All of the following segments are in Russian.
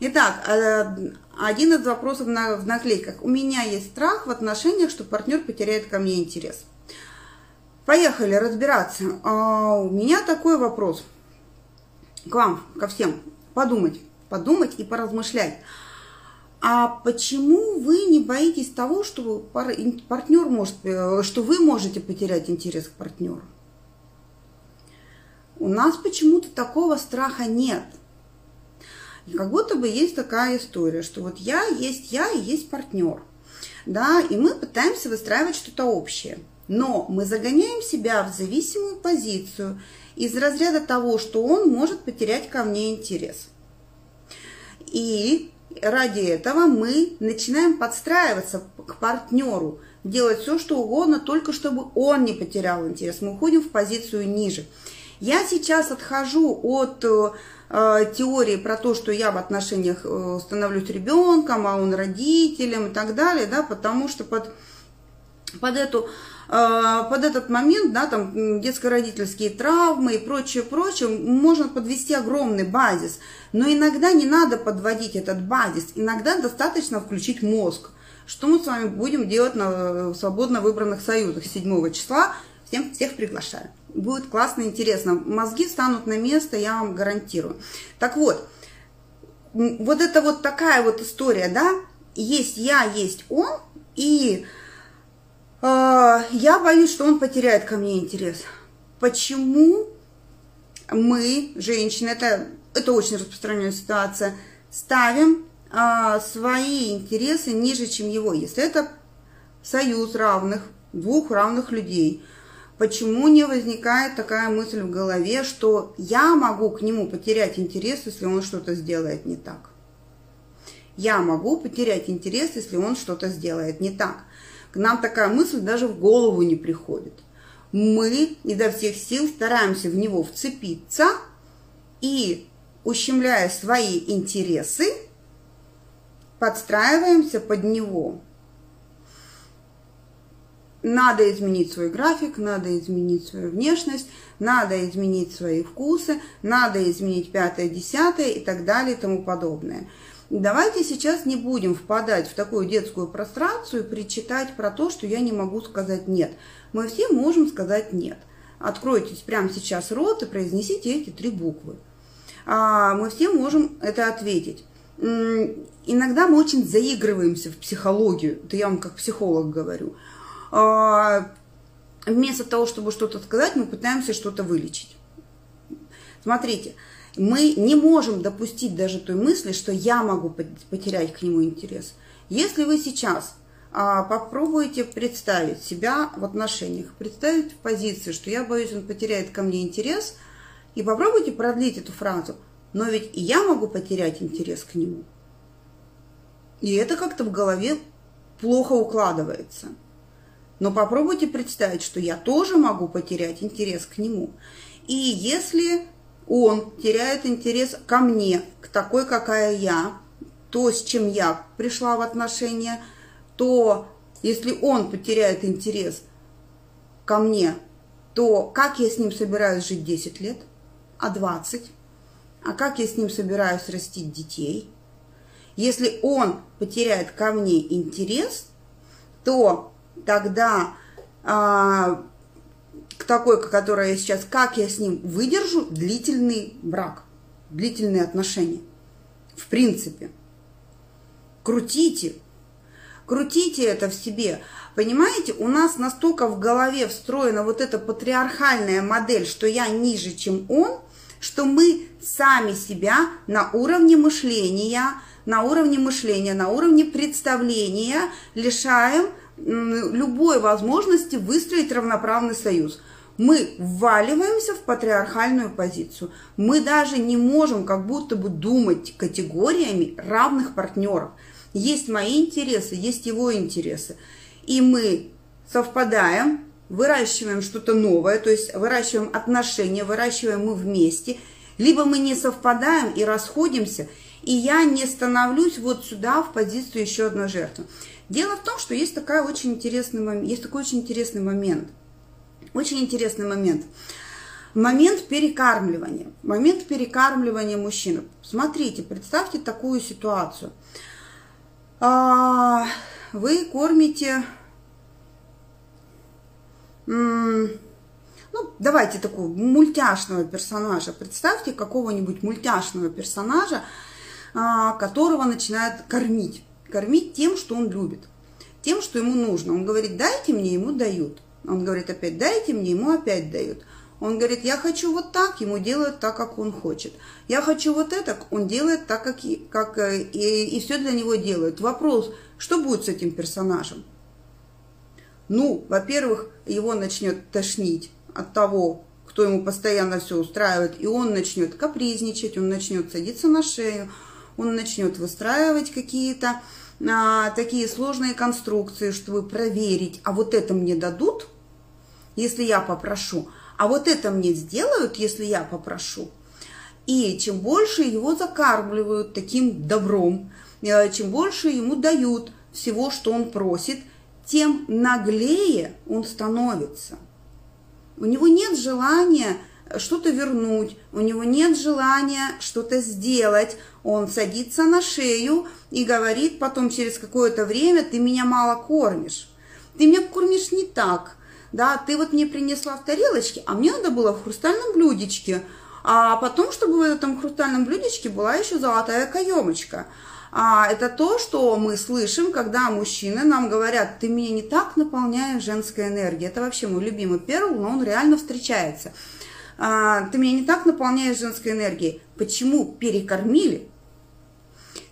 Итак, э, один из вопросов на, в наклейках. У меня есть страх в отношениях, что партнер потеряет ко мне интерес. Поехали разбираться. А у меня такой вопрос к вам, ко всем. Подумать, подумать и поразмышлять. А почему вы не боитесь того, что партнер может, э, что вы можете потерять интерес к партнеру? У нас почему-то такого страха нет. И как будто бы есть такая история, что вот я есть я и есть партнер. Да, и мы пытаемся выстраивать что-то общее. Но мы загоняем себя в зависимую позицию из разряда того, что он может потерять ко мне интерес. И ради этого мы начинаем подстраиваться к партнеру, делать все, что угодно, только чтобы он не потерял интерес. Мы уходим в позицию ниже. Я сейчас отхожу от э, теории про то, что я в отношениях э, становлюсь ребенком, а он родителем и так далее, да, потому что под, под эту э, под этот момент, да, там детско-родительские травмы и прочее, прочее, можно подвести огромный базис. Но иногда не надо подводить этот базис, иногда достаточно включить мозг. Что мы с вами будем делать на свободно выбранных союзах 7 числа? Всем, всех приглашаю. Будет классно, интересно. Мозги станут на место, я вам гарантирую. Так вот, вот это вот такая вот история, да? Есть я, есть он, и э, я боюсь, что он потеряет ко мне интерес. Почему мы, женщины, это, это очень распространенная ситуация, ставим э, свои интересы ниже, чем его, если это союз равных, двух равных людей – Почему не возникает такая мысль в голове, что я могу к нему потерять интерес, если он что-то сделает не так? Я могу потерять интерес, если он что-то сделает не так. К нам такая мысль даже в голову не приходит. Мы изо всех сил стараемся в него вцепиться и, ущемляя свои интересы, подстраиваемся под него надо изменить свой график, надо изменить свою внешность, надо изменить свои вкусы, надо изменить пятое, десятое и так далее и тому подобное. Давайте сейчас не будем впадать в такую детскую прострацию, причитать про то, что я не могу сказать «нет». Мы все можем сказать «нет». Откройте прямо сейчас рот и произнесите эти три буквы. А мы все можем это ответить. Иногда мы очень заигрываемся в психологию, это я вам как психолог говорю – вместо того, чтобы что-то сказать, мы пытаемся что-то вылечить. Смотрите, мы не можем допустить даже той мысли, что я могу потерять к нему интерес. Если вы сейчас а, попробуете представить себя в отношениях, представить в позиции, что я боюсь, он потеряет ко мне интерес, и попробуйте продлить эту фразу. Но ведь и я могу потерять интерес к нему. И это как-то в голове плохо укладывается. Но попробуйте представить, что я тоже могу потерять интерес к нему. И если он теряет интерес ко мне, к такой, какая я, то, с чем я пришла в отношения, то если он потеряет интерес ко мне, то как я с ним собираюсь жить 10 лет, а 20? А как я с ним собираюсь растить детей? Если он потеряет ко мне интерес, то тогда а, к такой, которая сейчас, как я с ним выдержу длительный брак, длительные отношения. В принципе. Крутите. Крутите это в себе. Понимаете, у нас настолько в голове встроена вот эта патриархальная модель, что я ниже, чем он, что мы сами себя на уровне мышления, на уровне мышления, на уровне представления лишаем любой возможности выстроить равноправный союз. Мы вваливаемся в патриархальную позицию. Мы даже не можем как будто бы думать категориями равных партнеров. Есть мои интересы, есть его интересы. И мы совпадаем, выращиваем что-то новое, то есть выращиваем отношения, выращиваем мы вместе. Либо мы не совпадаем и расходимся, и я не становлюсь вот сюда в позицию еще одной жертвы. Дело в том, что есть, такая очень интересный, есть такой очень интересный момент. Очень интересный момент. Момент перекармливания. Момент перекармливания мужчины. Смотрите, представьте такую ситуацию. А, вы кормите... Ну, давайте такого мультяшного персонажа. Представьте какого-нибудь мультяшного персонажа, а, которого начинает кормить. Кормить тем, что он любит. Тем, что ему нужно. Он говорит, дайте мне, ему дают. Он говорит опять, дайте мне, ему опять дают. Он говорит, я хочу вот так, ему делают так, как он хочет. Я хочу вот это, он делает так, как, и, как э, и, и все для него делают. Вопрос, что будет с этим персонажем? Ну, во-первых, его начнет тошнить от того, кто ему постоянно все устраивает, и он начнет капризничать, он начнет садиться на шею, он начнет выстраивать какие-то а, такие сложные конструкции, чтобы проверить, а вот это мне дадут, если я попрошу, а вот это мне сделают, если я попрошу. И чем больше его закармливают таким добром, э, чем больше ему дают всего, что он просит, тем наглее он становится. У него нет желания что-то вернуть, у него нет желания что-то сделать. Он садится на шею и говорит потом через какое-то время, ты меня мало кормишь. Ты меня кормишь не так, да, ты вот мне принесла в тарелочке, а мне надо было в хрустальном блюдечке, а потом, чтобы в этом хрустальном блюдечке была еще золотая каемочка. А, это то, что мы слышим, когда мужчины нам говорят, ты меня не так наполняешь женской энергией. Это вообще мой любимый перл, но он реально встречается. А, ты меня не так наполняешь женской энергией. Почему? Перекормили.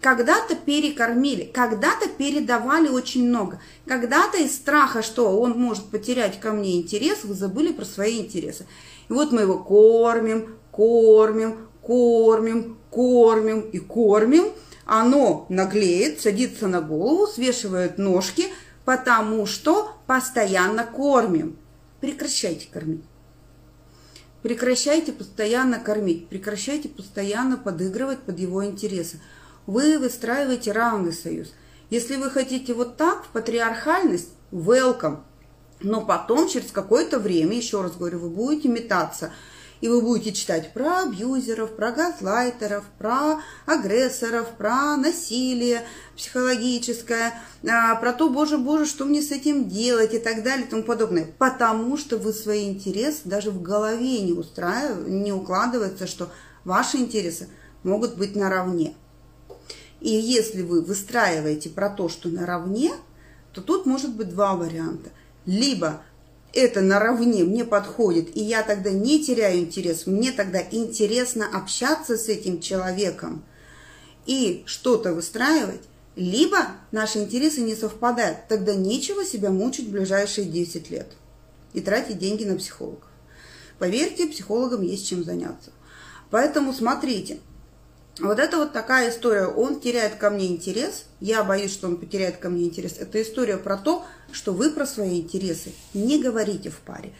Когда-то перекормили, когда-то передавали очень много. Когда-то из страха, что он может потерять ко мне интерес, вы забыли про свои интересы. И вот мы его кормим, кормим, кормим, кормим и кормим. Оно наглеет, садится на голову, свешивает ножки, потому что постоянно кормим. Прекращайте кормить. Прекращайте постоянно кормить, прекращайте постоянно подыгрывать под его интересы вы выстраиваете равный союз. Если вы хотите вот так, в патриархальность, welcome. Но потом, через какое-то время, еще раз говорю, вы будете метаться. И вы будете читать про абьюзеров, про газлайтеров, про агрессоров, про насилие психологическое, а, про то, боже, боже, что мне с этим делать и так далее и тому подобное. Потому что вы свои интересы даже в голове не устраиваете, не укладывается, что ваши интересы могут быть наравне. И если вы выстраиваете про то, что наравне, то тут может быть два варианта. Либо это наравне мне подходит, и я тогда не теряю интерес, мне тогда интересно общаться с этим человеком и что-то выстраивать, либо наши интересы не совпадают, тогда нечего себя мучить в ближайшие 10 лет и тратить деньги на психологов. Поверьте, психологам есть чем заняться. Поэтому смотрите – вот это вот такая история. Он теряет ко мне интерес. Я боюсь, что он потеряет ко мне интерес. Это история про то, что вы про свои интересы не говорите в паре.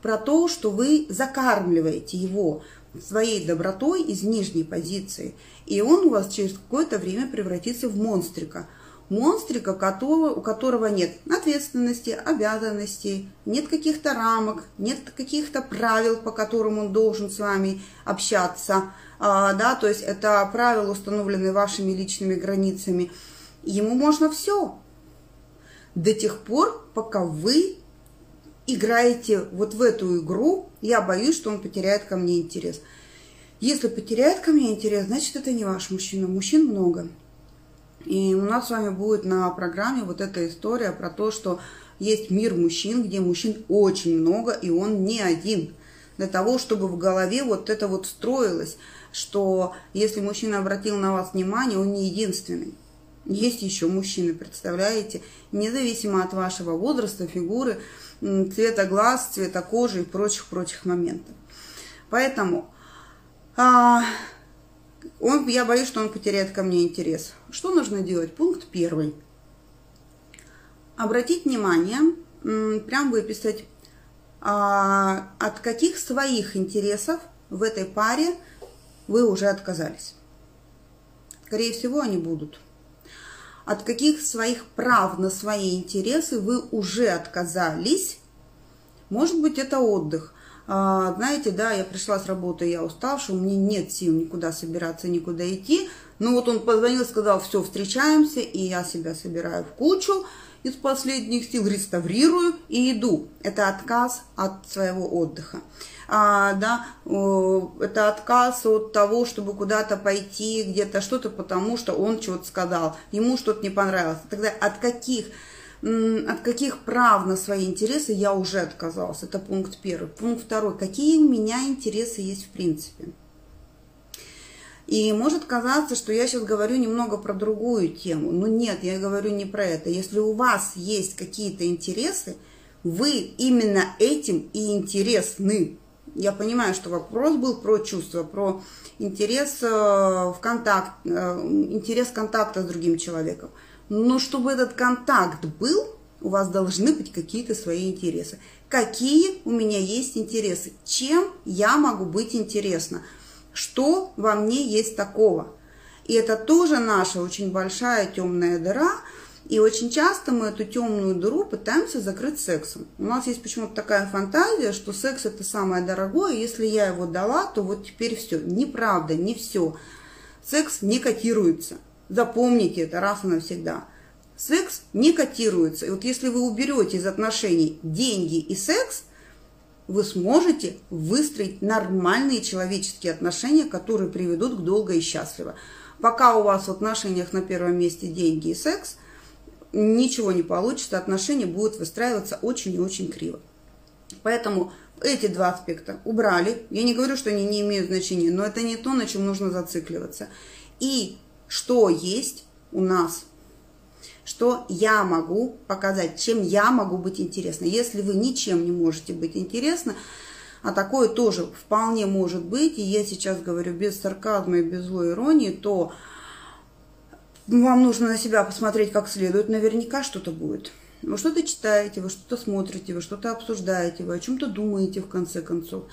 Про то, что вы закармливаете его своей добротой из нижней позиции. И он у вас через какое-то время превратится в монстрика. Монстрика, которого, у которого нет ответственности, обязанностей, нет каких-то рамок, нет каких-то правил, по которым он должен с вами общаться – а, да, то есть это правила, установленные вашими личными границами, ему можно все до тех пор, пока вы играете вот в эту игру, я боюсь, что он потеряет ко мне интерес. Если потеряет ко мне интерес, значит, это не ваш мужчина. Мужчин много. И у нас с вами будет на программе вот эта история про то, что есть мир мужчин, где мужчин очень много, и он не один. Для того, чтобы в голове вот это вот строилось что если мужчина обратил на вас внимание, он не единственный. Есть еще мужчины, представляете, независимо от вашего возраста, фигуры, цвета глаз, цвета кожи и прочих-прочих моментов. Поэтому а, он, я боюсь, что он потеряет ко мне интерес. Что нужно делать? Пункт первый. Обратить внимание, прям выписать, а, от каких своих интересов в этой паре вы уже отказались. Скорее всего, они будут. От каких своих прав на свои интересы вы уже отказались? Может быть, это отдых. А, знаете, да, я пришла с работы, я уставшая, у меня нет сил никуда собираться, никуда идти. Ну вот он позвонил, сказал, все, встречаемся, и я себя собираю в кучу из последних сил, реставрирую и иду. Это отказ от своего отдыха. А, да, это отказ от того, чтобы куда-то пойти, где-то что-то, потому что он что-то сказал, ему что-то не понравилось. Тогда от каких от каких прав на свои интересы я уже отказался. Это пункт первый. Пункт второй. Какие у меня интересы есть в принципе? И может казаться, что я сейчас говорю немного про другую тему. Но нет, я говорю не про это. Если у вас есть какие-то интересы, вы именно этим и интересны. Я понимаю, что вопрос был про чувства, про интерес э, в контакт, э, интерес контакта с другим человеком. Но чтобы этот контакт был, у вас должны быть какие-то свои интересы. Какие у меня есть интересы? Чем я могу быть интересна? Что во мне есть такого? И это тоже наша очень большая темная дыра. И очень часто мы эту темную дыру пытаемся закрыть сексом. У нас есть почему-то такая фантазия, что секс это самое дорогое, если я его дала, то вот теперь все. Неправда, не все. Секс не котируется. Запомните это раз и навсегда. Секс не котируется. И вот если вы уберете из отношений деньги и секс, вы сможете выстроить нормальные человеческие отношения, которые приведут к долго и счастливо. Пока у вас в отношениях на первом месте деньги и секс, ничего не получится, отношения будут выстраиваться очень и очень криво. Поэтому эти два аспекта убрали. Я не говорю, что они не имеют значения, но это не то, на чем нужно зацикливаться. И что есть у нас, что я могу показать, чем я могу быть интересна. Если вы ничем не можете быть интересны, а такое тоже вполне может быть, и я сейчас говорю без сарказма и без злой иронии, то вам нужно на себя посмотреть как следует, наверняка что-то будет. Вы что-то читаете, вы что-то смотрите, вы что-то обсуждаете, вы о чем-то думаете в конце концов.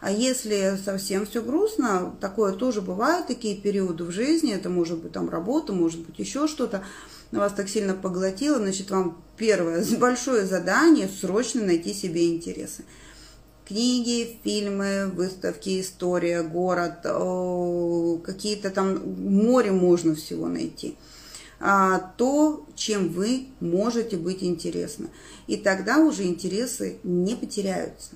А если совсем все грустно, такое тоже бывает, такие периоды в жизни, это может быть там работа, может быть еще что-то, вас так сильно поглотило, значит, вам первое большое задание срочно найти себе интересы. Книги, фильмы, выставки, история, город, какие-то там, море можно всего найти а, то, чем вы можете быть интересны. И тогда уже интересы не потеряются.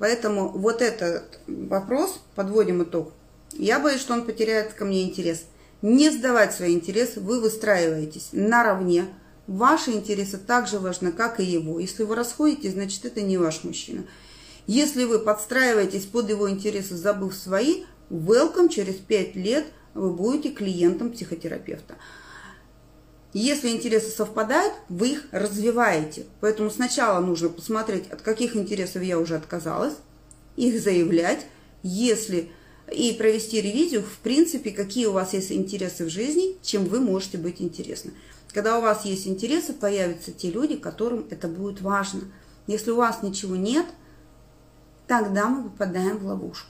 Поэтому вот этот вопрос, подводим итог. Я боюсь, что он потеряет ко мне интерес. Не сдавать свои интересы, вы выстраиваетесь наравне. Ваши интересы так же важны, как и его. Если вы расходитесь, значит, это не ваш мужчина. Если вы подстраиваетесь под его интересы, забыв свои, welcome, через 5 лет вы будете клиентом психотерапевта. Если интересы совпадают, вы их развиваете. Поэтому сначала нужно посмотреть, от каких интересов я уже отказалась, их заявлять, если и провести ревизию, в принципе, какие у вас есть интересы в жизни, чем вы можете быть интересны. Когда у вас есть интересы, появятся те люди, которым это будет важно. Если у вас ничего нет, тогда мы попадаем в ловушку.